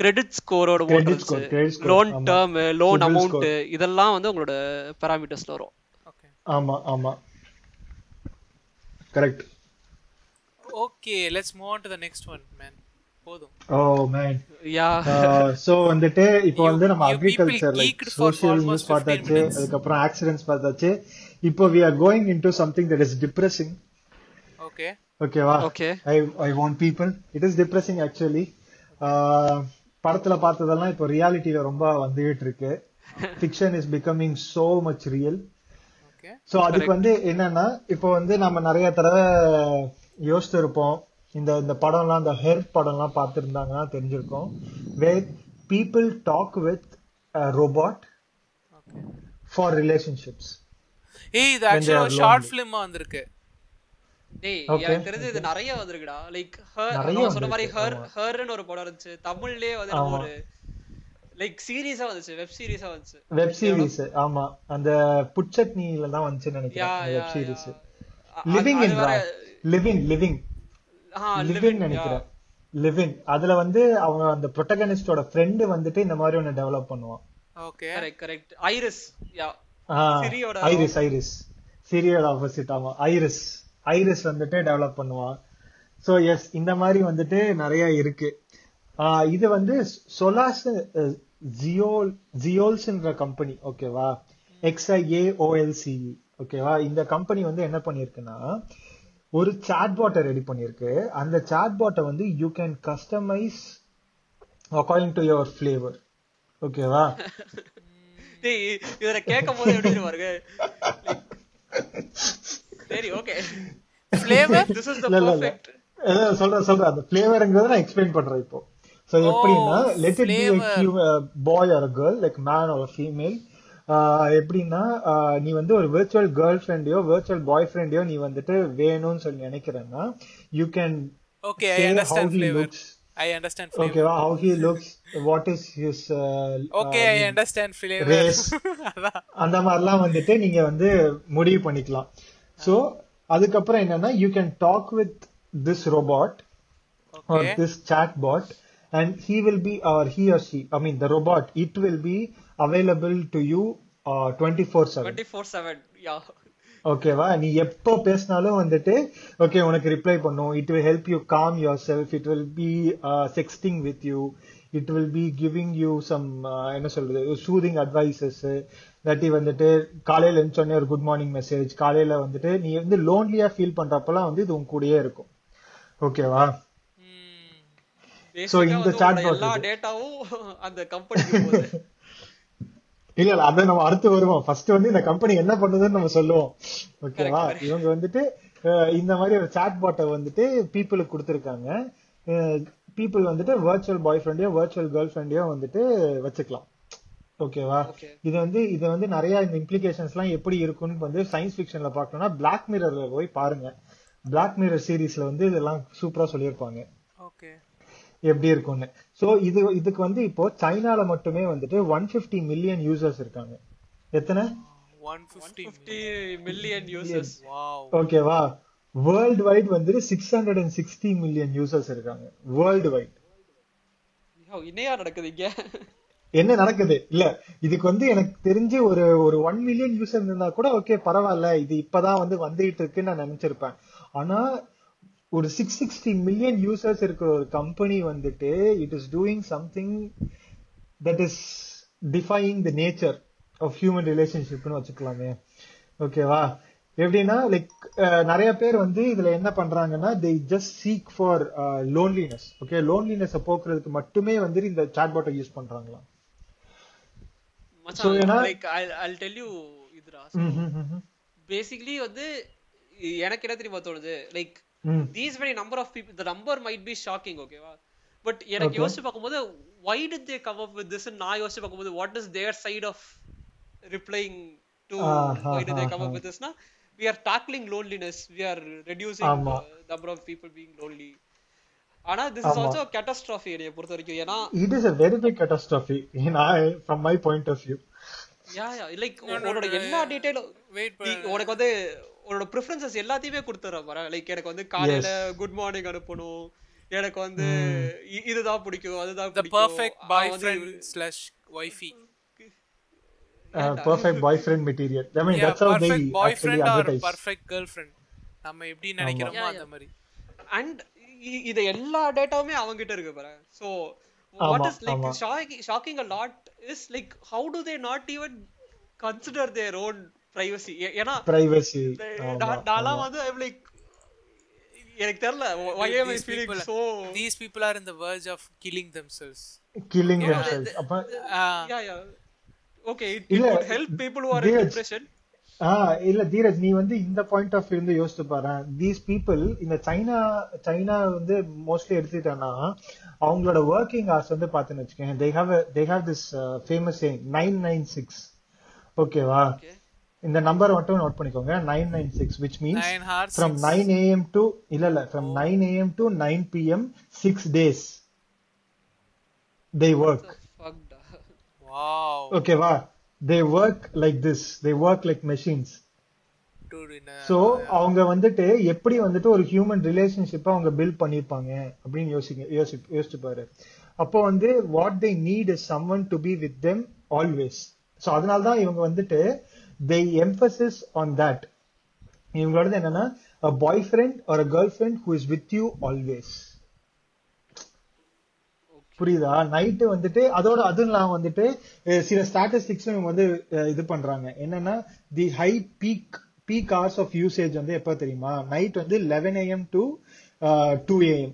கிரெடிட் ஸ்கோரோட score, loan. Term loan amount score. இதெல்லாம் வந்து உங்களோட பேராமீட்டர்ஸ்ல வரும். ஓகே ஆமா ஆமா. Correct okay let's move on to the next one man போதும். ஓ மேன் யா சோ வந்துட்டு இப்போ வந்து நம்ம அக்ரிகல்ச்சர் லைக் சோஷியல் நியூஸ் 15 பார்த்தாச்சு minutes. அதுக்கப்புறம் ஆக்சிடென்ட்ஸ் பார்த்தாச்சு. இப்போ we are going into something that is depressing okay ஓகேவா Okay. I I want people it is depressing actually படத்துல பார்த்ததெல்லாம் இப்போ ரியாலிட்டியில ரொம்ப வந்துகிட்டு இருக்கு. Fiction is becoming so much real so அதுக்கு வந்து என்னன்னா இப்போ வந்து நம்ம நிறைய தடவை யோசிச்சு இருப்போம் இந்த இந்த படம்லாம் இந்த ஹெர் படம்லாம் பார்த்துருந்தாங்கன்னா தெரிஞ்சிருக்கும். Where people talk with robot for relationships ஏய் இது ஆக்சுவலா ஷார்ட். ஃபிலிமா வந்திருக்கு. டேய் எனக்கு தெரிஞ்சு இது நிறைய வந்திருக்குடா. லைக் நான் சொன்ன மாதிரி ஹர் ஹர்னு ஒரு படம் இருந்துச்சு. தமிழ்லயே வந்து ஒரு லைக் சீரிஸா வந்துச்சு. வெப் சீரிஸா வந்துச்சு. வெப் சீரிஸ் ஆமா. அந்த புட்சட்னில தான் வந்துச்சுன்னு யா நினைக்கிறேன் web series. Living in living living living நினைக்கிறேன். லிவிங் அதுல வந்து அவங்க அந்த ப்ரொட்டகனிஸ்டோட ஃப்ரெண்டு வந்துட்டு இந்த மாதிரி ஒன்னு டெவலப் பண்ணுவான். Okay correct correct Iris yeah சிரியோட Iris Iris serial opposite ஆமா ஐரிஸ் ஐரிஸ் வந்துட்டு டெவலப் பண்ணுவான். சோ எஸ் இந்த மாதிரி வந்துட்டு நிறைய இருக்கு. இது வந்து சொலாஸ் ஜியோல் ஜியோல்ஸ்ன்ற கம்பெனி ஓகேவா எக்ஸ்ஐஏஓஎல்சி ஓகேவா இந்த கம்பெனி வந்து என்ன பண்ணிருக்குன்னா ஒரு சாட்பாட்டை ரெடி பண்ணிருக்கு. அந்த சாட்பாட்டை வந்து you can customise according to your flavour ஓகேவா இதர கேட்கும் போது எப்படி இருக்கு? சரி okay flavour this is the. Perfect சொல்றேன் சொல்றேன். அந்த ஃபிளேவர்ங்கிறத நான் எக்ஸ்பிளைன் பண்றேன் இப்போ. சோ எப்படின்னா let it be boy or girl like man or female எப்படின்னா ஆஹ் நீ வந்து ஒரு விர்ச்சுவல் கேர்ள் ஃப்ரெண்டையோ விர்ச்சுவல் பாய் ஃப்ரெண்டையோ நீ வந்துட்டு வேணும்னு சொல்லி நினைக்கிறேன்னா you can okay I understand flavour I understand flavour ஓகேவா how he looks what is his okay I understand flavour. அதான் அந்த மாதிரிலாம் வந்துட்டு நீங்க வந்து முடிவு பண்ணிக்கலாம். சோ அதுக்கப்புறம் என்னன்னா you can talk with this robot or okay this chatbot and he will be or he or she i mean the robot it will be available to you uh, 24/7 twenty four seven yeah ஓகேவா நீ எப்போ பேசினாலும் வந்துட்டு okay உனக்கு reply பண்ணும் it will help you calm yourself it will be uh, sexting with you it will be giving you some uh, என்ன சொல்றது soothing advices தட்டி வந்துட்டு காலையில எழுந்தோடனே ஒரு குட் மார்னிங் மெசேஜ் காலையில வந்துட்டு நீ வந்து லோன்லியா ஃபீல் பண்றப்பெல்லாம் வந்து இது உன் கூடயே இருக்கும். ஓகேவா So, இந்த எல்லா இது. டேட்டாவும் அந்த போகுது. இல்ல இல்ல அதை நம்ம அடுத்து வருவோம். ஃபர்ஸ்ட் வந்து இந்த கம்பெனி என்ன பண்ணுதுன்னு நம்ம சொல்லுவோம். ஓகேவா இவங்க வந்துட்டு இந்த மாதிரி ஒரு சாட் பாட்டை வந்துட்டு பீப்புளுக்கு கொடுத்துருக்காங்க. பீப்புள் வந்துட்டு வர்ச்சுவல் பாய் ஃப்ரெண்டையோ வர்ச்சுவல் கேர்ள் ஃப்ரெண்டையோ வந்துட்டு வச்சுக்கலாம். ஓகேவா. இது வந்து இது வந்து நிறைய இந்த இம்ப்ளிகேஷன்ஸ் எல்லாம் எப்படி இருக்கும்னு வந்து சயின்ஸ் ஃபிக்ஷன்ல பார்க்கணும்னா பிளாக் மிரர்ல போய் பாருங்க. பிளாக் மிரர் சீரிஸ்ல வந்து இதெல்லாம் சூப்பரா சொல்லியிருப்பாங்க. ஓகே. எப்படி இருக்கும்னு. சோ இது இதுக்கு வந்து இப்போ சைனால மட்டுமே வந்துட்டு ஒன் பிப்டி மில்லியன் யூசர்ஸ் இருக்காங்க. எத்தனை? 150 ஃபிஃப்டி மில்லியன் ஓகேவா? வேர்ல்டு வைட் வந்துட்டு six hundred and sixty million users இருக்காங்க. வேர்ல்டு வைட் என்னையா நடக்குது இங்க. என்ன நடக்குது? இல்ல இதுக்கு வந்து எனக்கு தெரிஞ்சு ஒரு ஒரு ஒன் மில்லியன் யூசர் இருந்தா கூட ஓகே பரவாயில்ல. இது இப்பதான் வந்து வந்துகிட்டு இருக்குன்னு நான் நினைச்சிருப்பேன். ஆனா ஒரு சிக்ஸ் சிக்ஸ்டி மில்லியன் யூசர்ஸ் இருக்கிற ஒரு கம்பெனி வந்துட்டு it is doing something that is defying the nature of human ரிலேஷன்ஷிப்னு வச்சுக்கலாமே. ஓகேவா எப்படின்னா லைக் நிறைய பேர் வந்து இதுல என்ன பண்றாங்கன்னா they just seek for loneliness okay loneliness போக்குறதுக்கு மட்டுமே வந்து இந்த சாட்பாட்டை யூஸ் பண்றாங்களாம். மச்சான் ஏன்னா- லைக் ஐ டெல் யூ இதுடா. பேசிக்கலி வந்து எனக்கு என்ன தெரியுமா தோணுது like. These many number of people the number might be shocking ஓகேவா பட் எனக்கு. யோசிச்சு பார்க்கும்போது why did they come up with this நான் யோசிச்சு பார்க்கும்போது what is their side of replying to why did they come up. With Thisna we are tackling loneliness we are reducing ஆமா. the number of people being lonely ஆனா this is ஆமா. also a catastrophe என்னைய பொறுத்த வரைக்கும் ஏன்னா It is a very big catastrophe in I, from my point of view. Yeah yeah like உன்னோட எல்லா டீடைலும் உனக்கு வந்து உன்னோட ப்ரிஃபரன்சஸ் எல்லாத்தையுமே கொடுத்துற பாரு லைக் எனக்கு வந்து காலையில குட் மார்னிங் அனுப்பணும். எனக்கு வந்து இதுதான் பிடிக்கும் அதுதான் த பிடிக்கும். Perfect boy friend slash wifey Uh, perfect boyfriend material. I mean, that's how they perfect boy friend are. Perfect girl friend நம்ம எப்படி நினைக்கிறோமோ அந்த. மாதிரி. அண்ட் இது எல்லா டேட்டாவுமே அவங்கிட்ட இருக்கு பாரு so what is like. Shocking shocking a lot is like how do they not even consider their own privacy ஏன்னா Privacy. ஆமா, நான்- நான்லாம். வந்து ஐம் லைக் எனக்கு தெரியல why am I These feeling people- so these people are in the verge of killing themselves Killing themselves. அப்ப Ah, yeah yeah okay it, it இல்ல, would help people who are in Dheeraj, depression ஆஹ் இல்ல தீரஜ் நீ வந்து இந்த point of இருந்து யோசிச்சு பாரு these people இந்த சைனா சைனா வந்து மோஸ்ட்லி எடுத்துட்டேன்னா அவங்களோட ஒர்க்கிங் ஹவர்ஸ் வந்து பாத்துன்னு வச்சுக்கோங்க they have they have this famous nine nine six ஓகேவா? இந்த நம்பர் மட்டும் நோட் பண்ணிக்கோங்க nine nine six which means from nine AM to இல்ல இல்ல from nine AM to nine PM six days they work ஓகேவா? They work like this they work like machines so அவங்க வந்துட்டு எப்படி வந்துட்டு ஒரு ஹியூமன் ரிலேஷன்ஷிப்பை அவங்க பில்ட் பண்ணிருப்பாங்க அப்படின்னு யோசிக்க யோசி யோசிச்சு பாரு அப்போ வந்து what they need is someone to be with them always so அதனால தான் இவங்க வந்துட்டு தே எம்பசிஸ் ஆன் தட் இவங்களோடது என்னன்னா a boyfriend or a girlfriend who is with you always. புரியுதா? நைட்டு வந்துட்டு அதோட அதுவும் நான் வந்துட்டு சில ஸ்டாட்டிஸ்டிக்ஸ் வந்து அஹ், இது பண்றாங்க. என்னன்னா the high peak peak hours of usage வந்து எப்ப தெரியுமா? நைட் வந்து eleven AM to two AM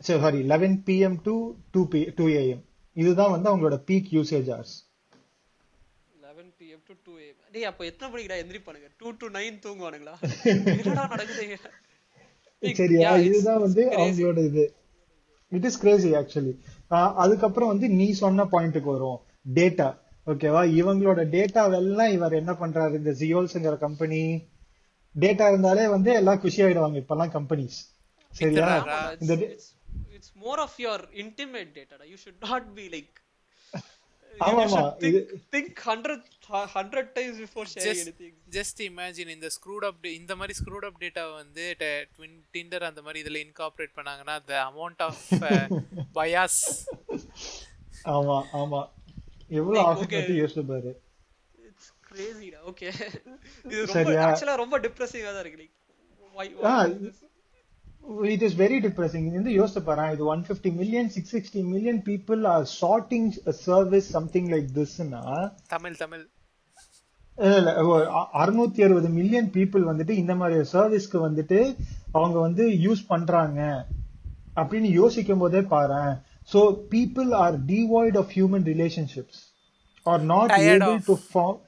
sorry eleven PM to two P two AM இதுதான் வந்து அவங்களோட peak usage hours. 11 pm to 2 am டேய் அப்ப எத்தனை மணிக்குடா எந்திரிப்பானுங்க? 2 to 9 தூங்குவானுங்களா? என்னடா நடக்குது சரியா? இதுதான் வந்து. அவங்களோட இது. இட் இஸ் கிரேசி ஆக்சுவலி அதுக்கப்புறம் வந்து நீ சொன்ன பாயிண்ட்டுக்கு வரும். டேட்டா ஓகேவா இவங்களோட டேட்டாவெல்லாம் இவர் என்ன பண்றாரு? இந்த ஜியோல்ஸ்ங்கிற கம்பெனி டேட்டா இருந்தாலே வந்து எல்லாம் குஷி ஆயிடுவாங்க. இப்பெல்லாம் கம்பெனிஸ் சரியா? இந்த it's, it's, it's more of your intimate data. டா. you should not be like ஆமா, you should ஆமா, think, இது- think 100 100 times before sharing just anything just imagine இந்த screwed up da- இந்த மாதிரி screwed up data வந்து டிண்டர் அந்த மாதிரி இதுல இன்கார்பரேட் பண்ணாங்கன்னா the amount of uh, bias ஆமா ஆமா எவ்வளவு Like, ஆஃபீஸ் okay. பத்தி யோசிச்சு பாரு it's crazy டா okay இது ரொம்ப சரியா? ஆக்சுவலா ரொம்ப டிப்ரெசிங்கா தான் இருக்கு இட் இஸ் வெரி டிப்ரெசிங் இது வந்து யோசிச்சு பாரு இது one fifty million six sixty million people are shorting service something like Thisna Tamil Tamil. அறுநூத்தி அறுபது மில்லியன் பீப்புள் வந்துட்டு இந்த மாதிரி சர்வீஸ்க்கு வந்துட்டு அவங்க வந்து யூஸ் பண்றாங்க. அப்படின்னு யோசிக்கும் போதே பாரு so people are devoid of human relationships are not able. To form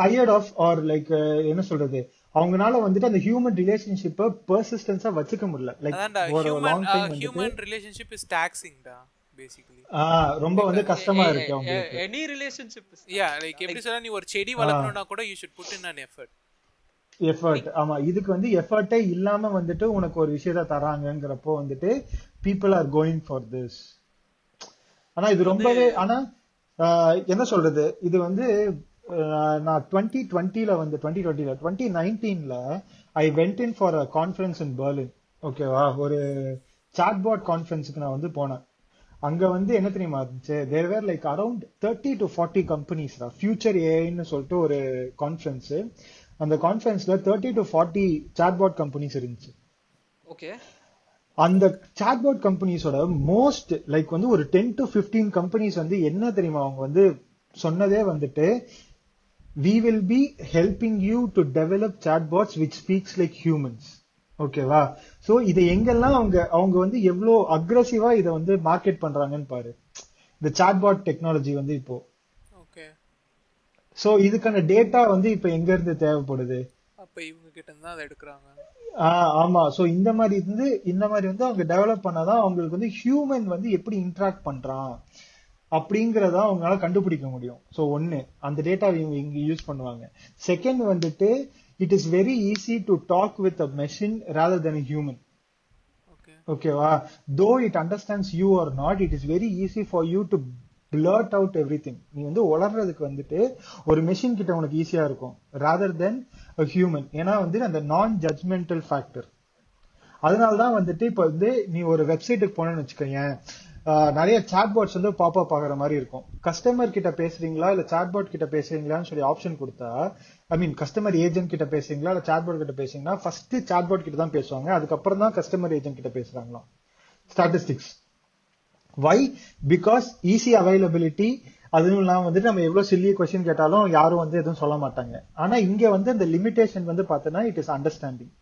tired of are like என்ன சொல்றது? அவங்கனால வந்துட்டு அந்த ஹியூமன் ரிலேஷன்ஷிப்பை பெர்சிஸ்டன்ஸா வச்சுக்க முடியல. லைக் ஒரு ஹியூமன் லாங் டைம் வந்துட்டு ஹியூமன் ரிலேஷன்ஷிப் இஸ் டாக்ஸிங்டா பேசிக்கலி ஆஹ் ரொம்ப வந்து கஷ்டமா இருக்கு அவங்களுக்கு. any relationship is yeah like எப்படி சொல்ல நீ ஒரு செடி வளர்க்கணும்னா கூட you should put in an effort. Effort ஆமா இதுக்கு வந்து எஃபர்ட்டே இல்லாம வந்துட்டு உனக்கு ஒரு விஷயத்த தராங்கங்கிறப்போ வந்துட்டு people are going for this ஆனா இது ரொம்பவே ஆனா ஆஹ், என்ன சொல்றது? இது வந்து நான் டுவெண்ட்டி டுவெண்ட்டில வந்து டுவெண்ட்டி டுவெண்ட்டில twenty நைன்டீன்ல I went in for a conference in Berlin ஓகேவா ஒரு சாட்பாட் கான்ஃபரன்ஸுக்கு நான் வந்து போனேன். அங்க வந்து என்ன தெரியுமா இருந்துச்சு? There were like around thirty to forty companies future ஏஐன்னு சொல்லிட்டு ஒரு கான்ஃபரன்ஸ் அந்த கான்ஃபரன்ஸ்ல thirty to forty chatbot companies இருந்துச்சு. ஓகே அந்த சாட்பாட் கம்பெனிஸோட மோஸ்ட் லைக் வந்து ஒரு டென் டு 15 கம்பெனிஸ் வந்து என்ன தெரியுமா அவங்க வந்து சொன்னதே வந்துட்டு we will be helping you to develop chatbots which speaks like humans ஓகேவா சோ இதை எங்கெல்லாம் அவங்க அவங்க வந்து எவ்வளவு அக்ரஸிவா இதை வந்து மார்க்கெட் பண்றாங்கன்னு பாரு. இந்த சாட்பாட் டெக்னாலஜி வந்து இப்போ. ஓகே சோ இதுக்கான டேட்டா வந்து இப்ப எங்க இருந்து தேவைப்படுது? அப்ப இவங்க கிட்ட இருந்து அதை எடுக்கிறாங்க. ஆஹ் ஆமா. சோ இந்த மாதிரி வந்து இந்த மாதிரி வந்து அவங்க டெவலப் பண்ணாதான் அவங்களுக்கு வந்து ஹியூமன் வந்து எப்படி இன்டராக்ட் பண்றான்? அப்படிங்கறத அவங்களால கண்டுபிடிக்க முடியும். சோ ஒன்னு அந்த டேட்டா இவங்க இங்க யூஸ் பண்ணுவாங்க. செகண்ட் வந்துட்டு it is very easy to talk with a machine rather then human okay ஓகேவா though it understands you are not it is very easy for you to blurt out everything நீ வந்து உளறதுக்கு வந்துட்டு ஒரு machine கிட்ட உனக்கு ஈஸியா இருக்கும் rather தென் a ஹியூமன் ஏன்னா வந்து அந்த நான் ஜட்மெண்டல் ஃபேக்டர் அதனாலதான் வந்துட்டு இப்ப வந்து நீ ஒரு வெப்சைட்டுக்கு போனேன்னு வச்சுக்கோயேன் ஆஹ் நிறைய சாட்பாட்ஸ் வந்து பாப்அப் ஆகிற மாதிரி இருக்கும். கஸ்டமர் கிட்ட பேசுறீங்களா? இல்ல சாட்பாட் கிட்ட பேசுறீங்களான்னு சொல்லி ஆப்ஷன் கொடுத்தா ஐ மீன் கஸ்டமர் ஏஜென்ட் கிட்ட பேசுறீங்களா? இல்ல சாட்பாட் கிட்ட பேசுறீங்கன்னா ஃபர்ஸ்ட் சாட்பாட் கிட்ட தான் பேசுவாங்க. அதுக்கப்புறம் தான் கஸ்டமர் ஏஜென்ட் கிட்ட பேசுறாங்களாம். Statistics why because easy availability அதுவும் இல்லாம வந்துட்டு நம்ம எவ்வளவு சில்லிய கொஸ்டின் கேட்டாலும் யாரும் வந்து எதுவும் சொல்ல மாட்டாங்க. ஆனா இங்க வந்து இந்த லிமிடேஷன் வந்து பார்த்தோன்னா இட் இஸ் அண்டர்ஸ்டாண்டிங்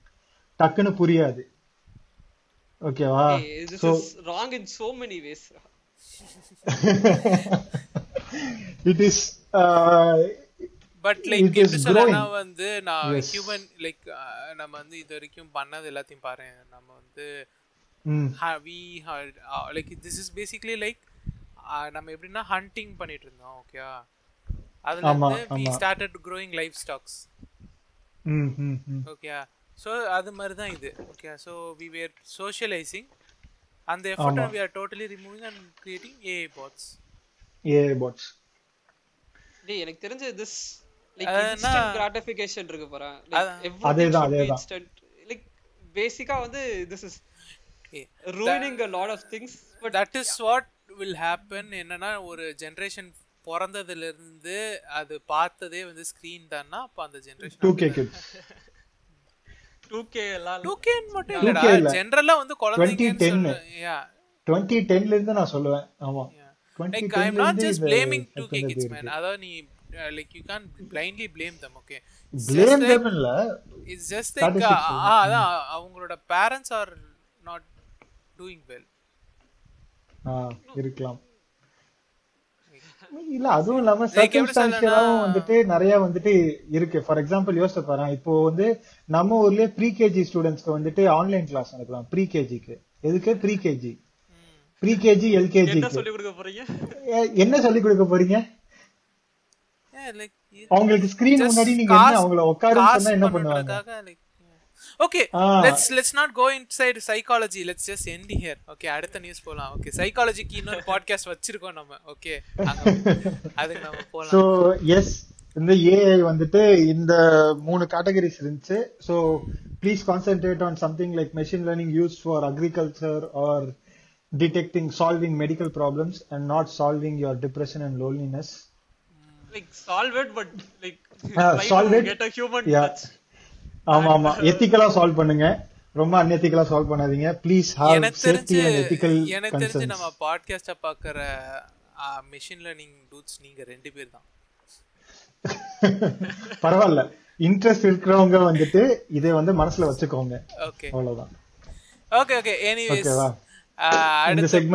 டக்குன்னு புரியாது. ஓகேவா is wrong in so many ways. It is but like It is எப்படி சொல்லனா. வந்து நான். ஹியூமன் லைக் நம்ம வந்து இது வரைக்கும் பண்ணது எல்லாத்தையும் பாரு. நம்ம வந்து we like this is basically like நம்ம எப்படின்னா ஹண்டிங் பண்ணிட்டு இருந்தோம் ஓகே அதுல இருந்து we. Started growing life stocks okay so அது மாதிரி தான் இது okay so we were socialising அந்த effort. We are totally removing and creating AI bots A bots டேய் எனக்கு தெரிஞ்ச திஸ் லைக் இன்ஸ்டன்ட் கிராட்டிஃபிகேஷன் இருக்கு பாரு. அதேதான், அதேதான். லைக் பேசிக்கா வந்து this is. Ruining a lot of things but that is what will happen என்னன்னா ஒரு ஜென்ரேஷன் பிறந்ததுல இருந்து அது பார்த்ததே வந்து ஸ்கிரீன் தான்னா அப்ப அந்த ஜென்ரேஷன் கே கிட்ஸ் 2k எல்லாம் டூ கேன் மட்டும் 2K இல்லடா இல்ல. ஜெனரலா வந்து 2010. சொல்ல யா டுவெண்ட்டி டென்ல இருந்து நான் சொல்லுவேன். ஆமா. Like I not just blaming two K kids man அதாவது நீ like you can blindly blame them okay blame them இல்ல. It's just like Statistics. அதான் அவங்களோட parents are not doing well ஆ, இருக்கலாம். இல்ல அதுவும் இல்லாம சர்க்கம்ஸ்டான்சியலாவும் வந்துட்டு நிறைய வந்துட்டு இருக்கு. ஃபார் எக்ஸாம்பிள் யோசிச்சு பாரு இப்போ வந்து நம்ம ஊர்லயே ப்ரீ கேஜி ஸ்டூடெண்ட்ஸ்க்கு வந்துட்டு ஆன்லைன் கிளாஸ் நடக்கலாம் ப்ரீ கேஜிக்கு எதுக்கு? ப்ரீ கேஜி ப்ரீ கேஜி என்ன எல்கேஜிக்கு சொல்லி கொடுக்க போறீங்க? என்ன சொல்லி கொடுக்க போறீங்க? அவங்களுக்கு ஸ்கிரீன் முன்னாடி நீங்க என்ன அவங்கள உட்காருன்னு சொன்னா என்ன பண்ணுவாங்க? Okay. Let's let's not go inside psychology let's just end here okay அடுத்த நியூஸ் போலாம். ஓகே சைக்காலஜிக்கு இன்னொரு பாட்காஸ்ட் வச்சிருக்கோம் நம்ம. ஓகே அதுக்கு நம்ம சோ போலாம் எஸ் இந்த ஏஐ வந்துட்டு இந்த மூணு கேட்டகரிஸ் இருந்துச்சு. So please concentrate on something like machine learning use for agriculture or detecting solving medical problems and not solving your depression and loneliness like solve it but like solve it. Get a human Yeah. ஆமா ஆமா. எத்திக்கலா solve பண்ணுங்க. ரொம்ப அன்எத்திக்கலா solve பண்ணாதீங்க. Please have safety and ethical எனக்கு தெரிஞ்சு நம்ம பாட்காஸ்ட பாக்குற மிஷின் லேர்னிங் டூட்ஸ் நீங்க ரெண்டு பேர் தான். பரவாயில்ல. இன்ட்ரெஸ்ட் இருக்கிறவங்க வந்துட்டு இதை வந்து மனசுல வச்சுக்கோங்க. ஓகே அவ்வளவுதான். ஓகே ஓகே எனிவேஸ் அடுத்த செக்மெண்ட்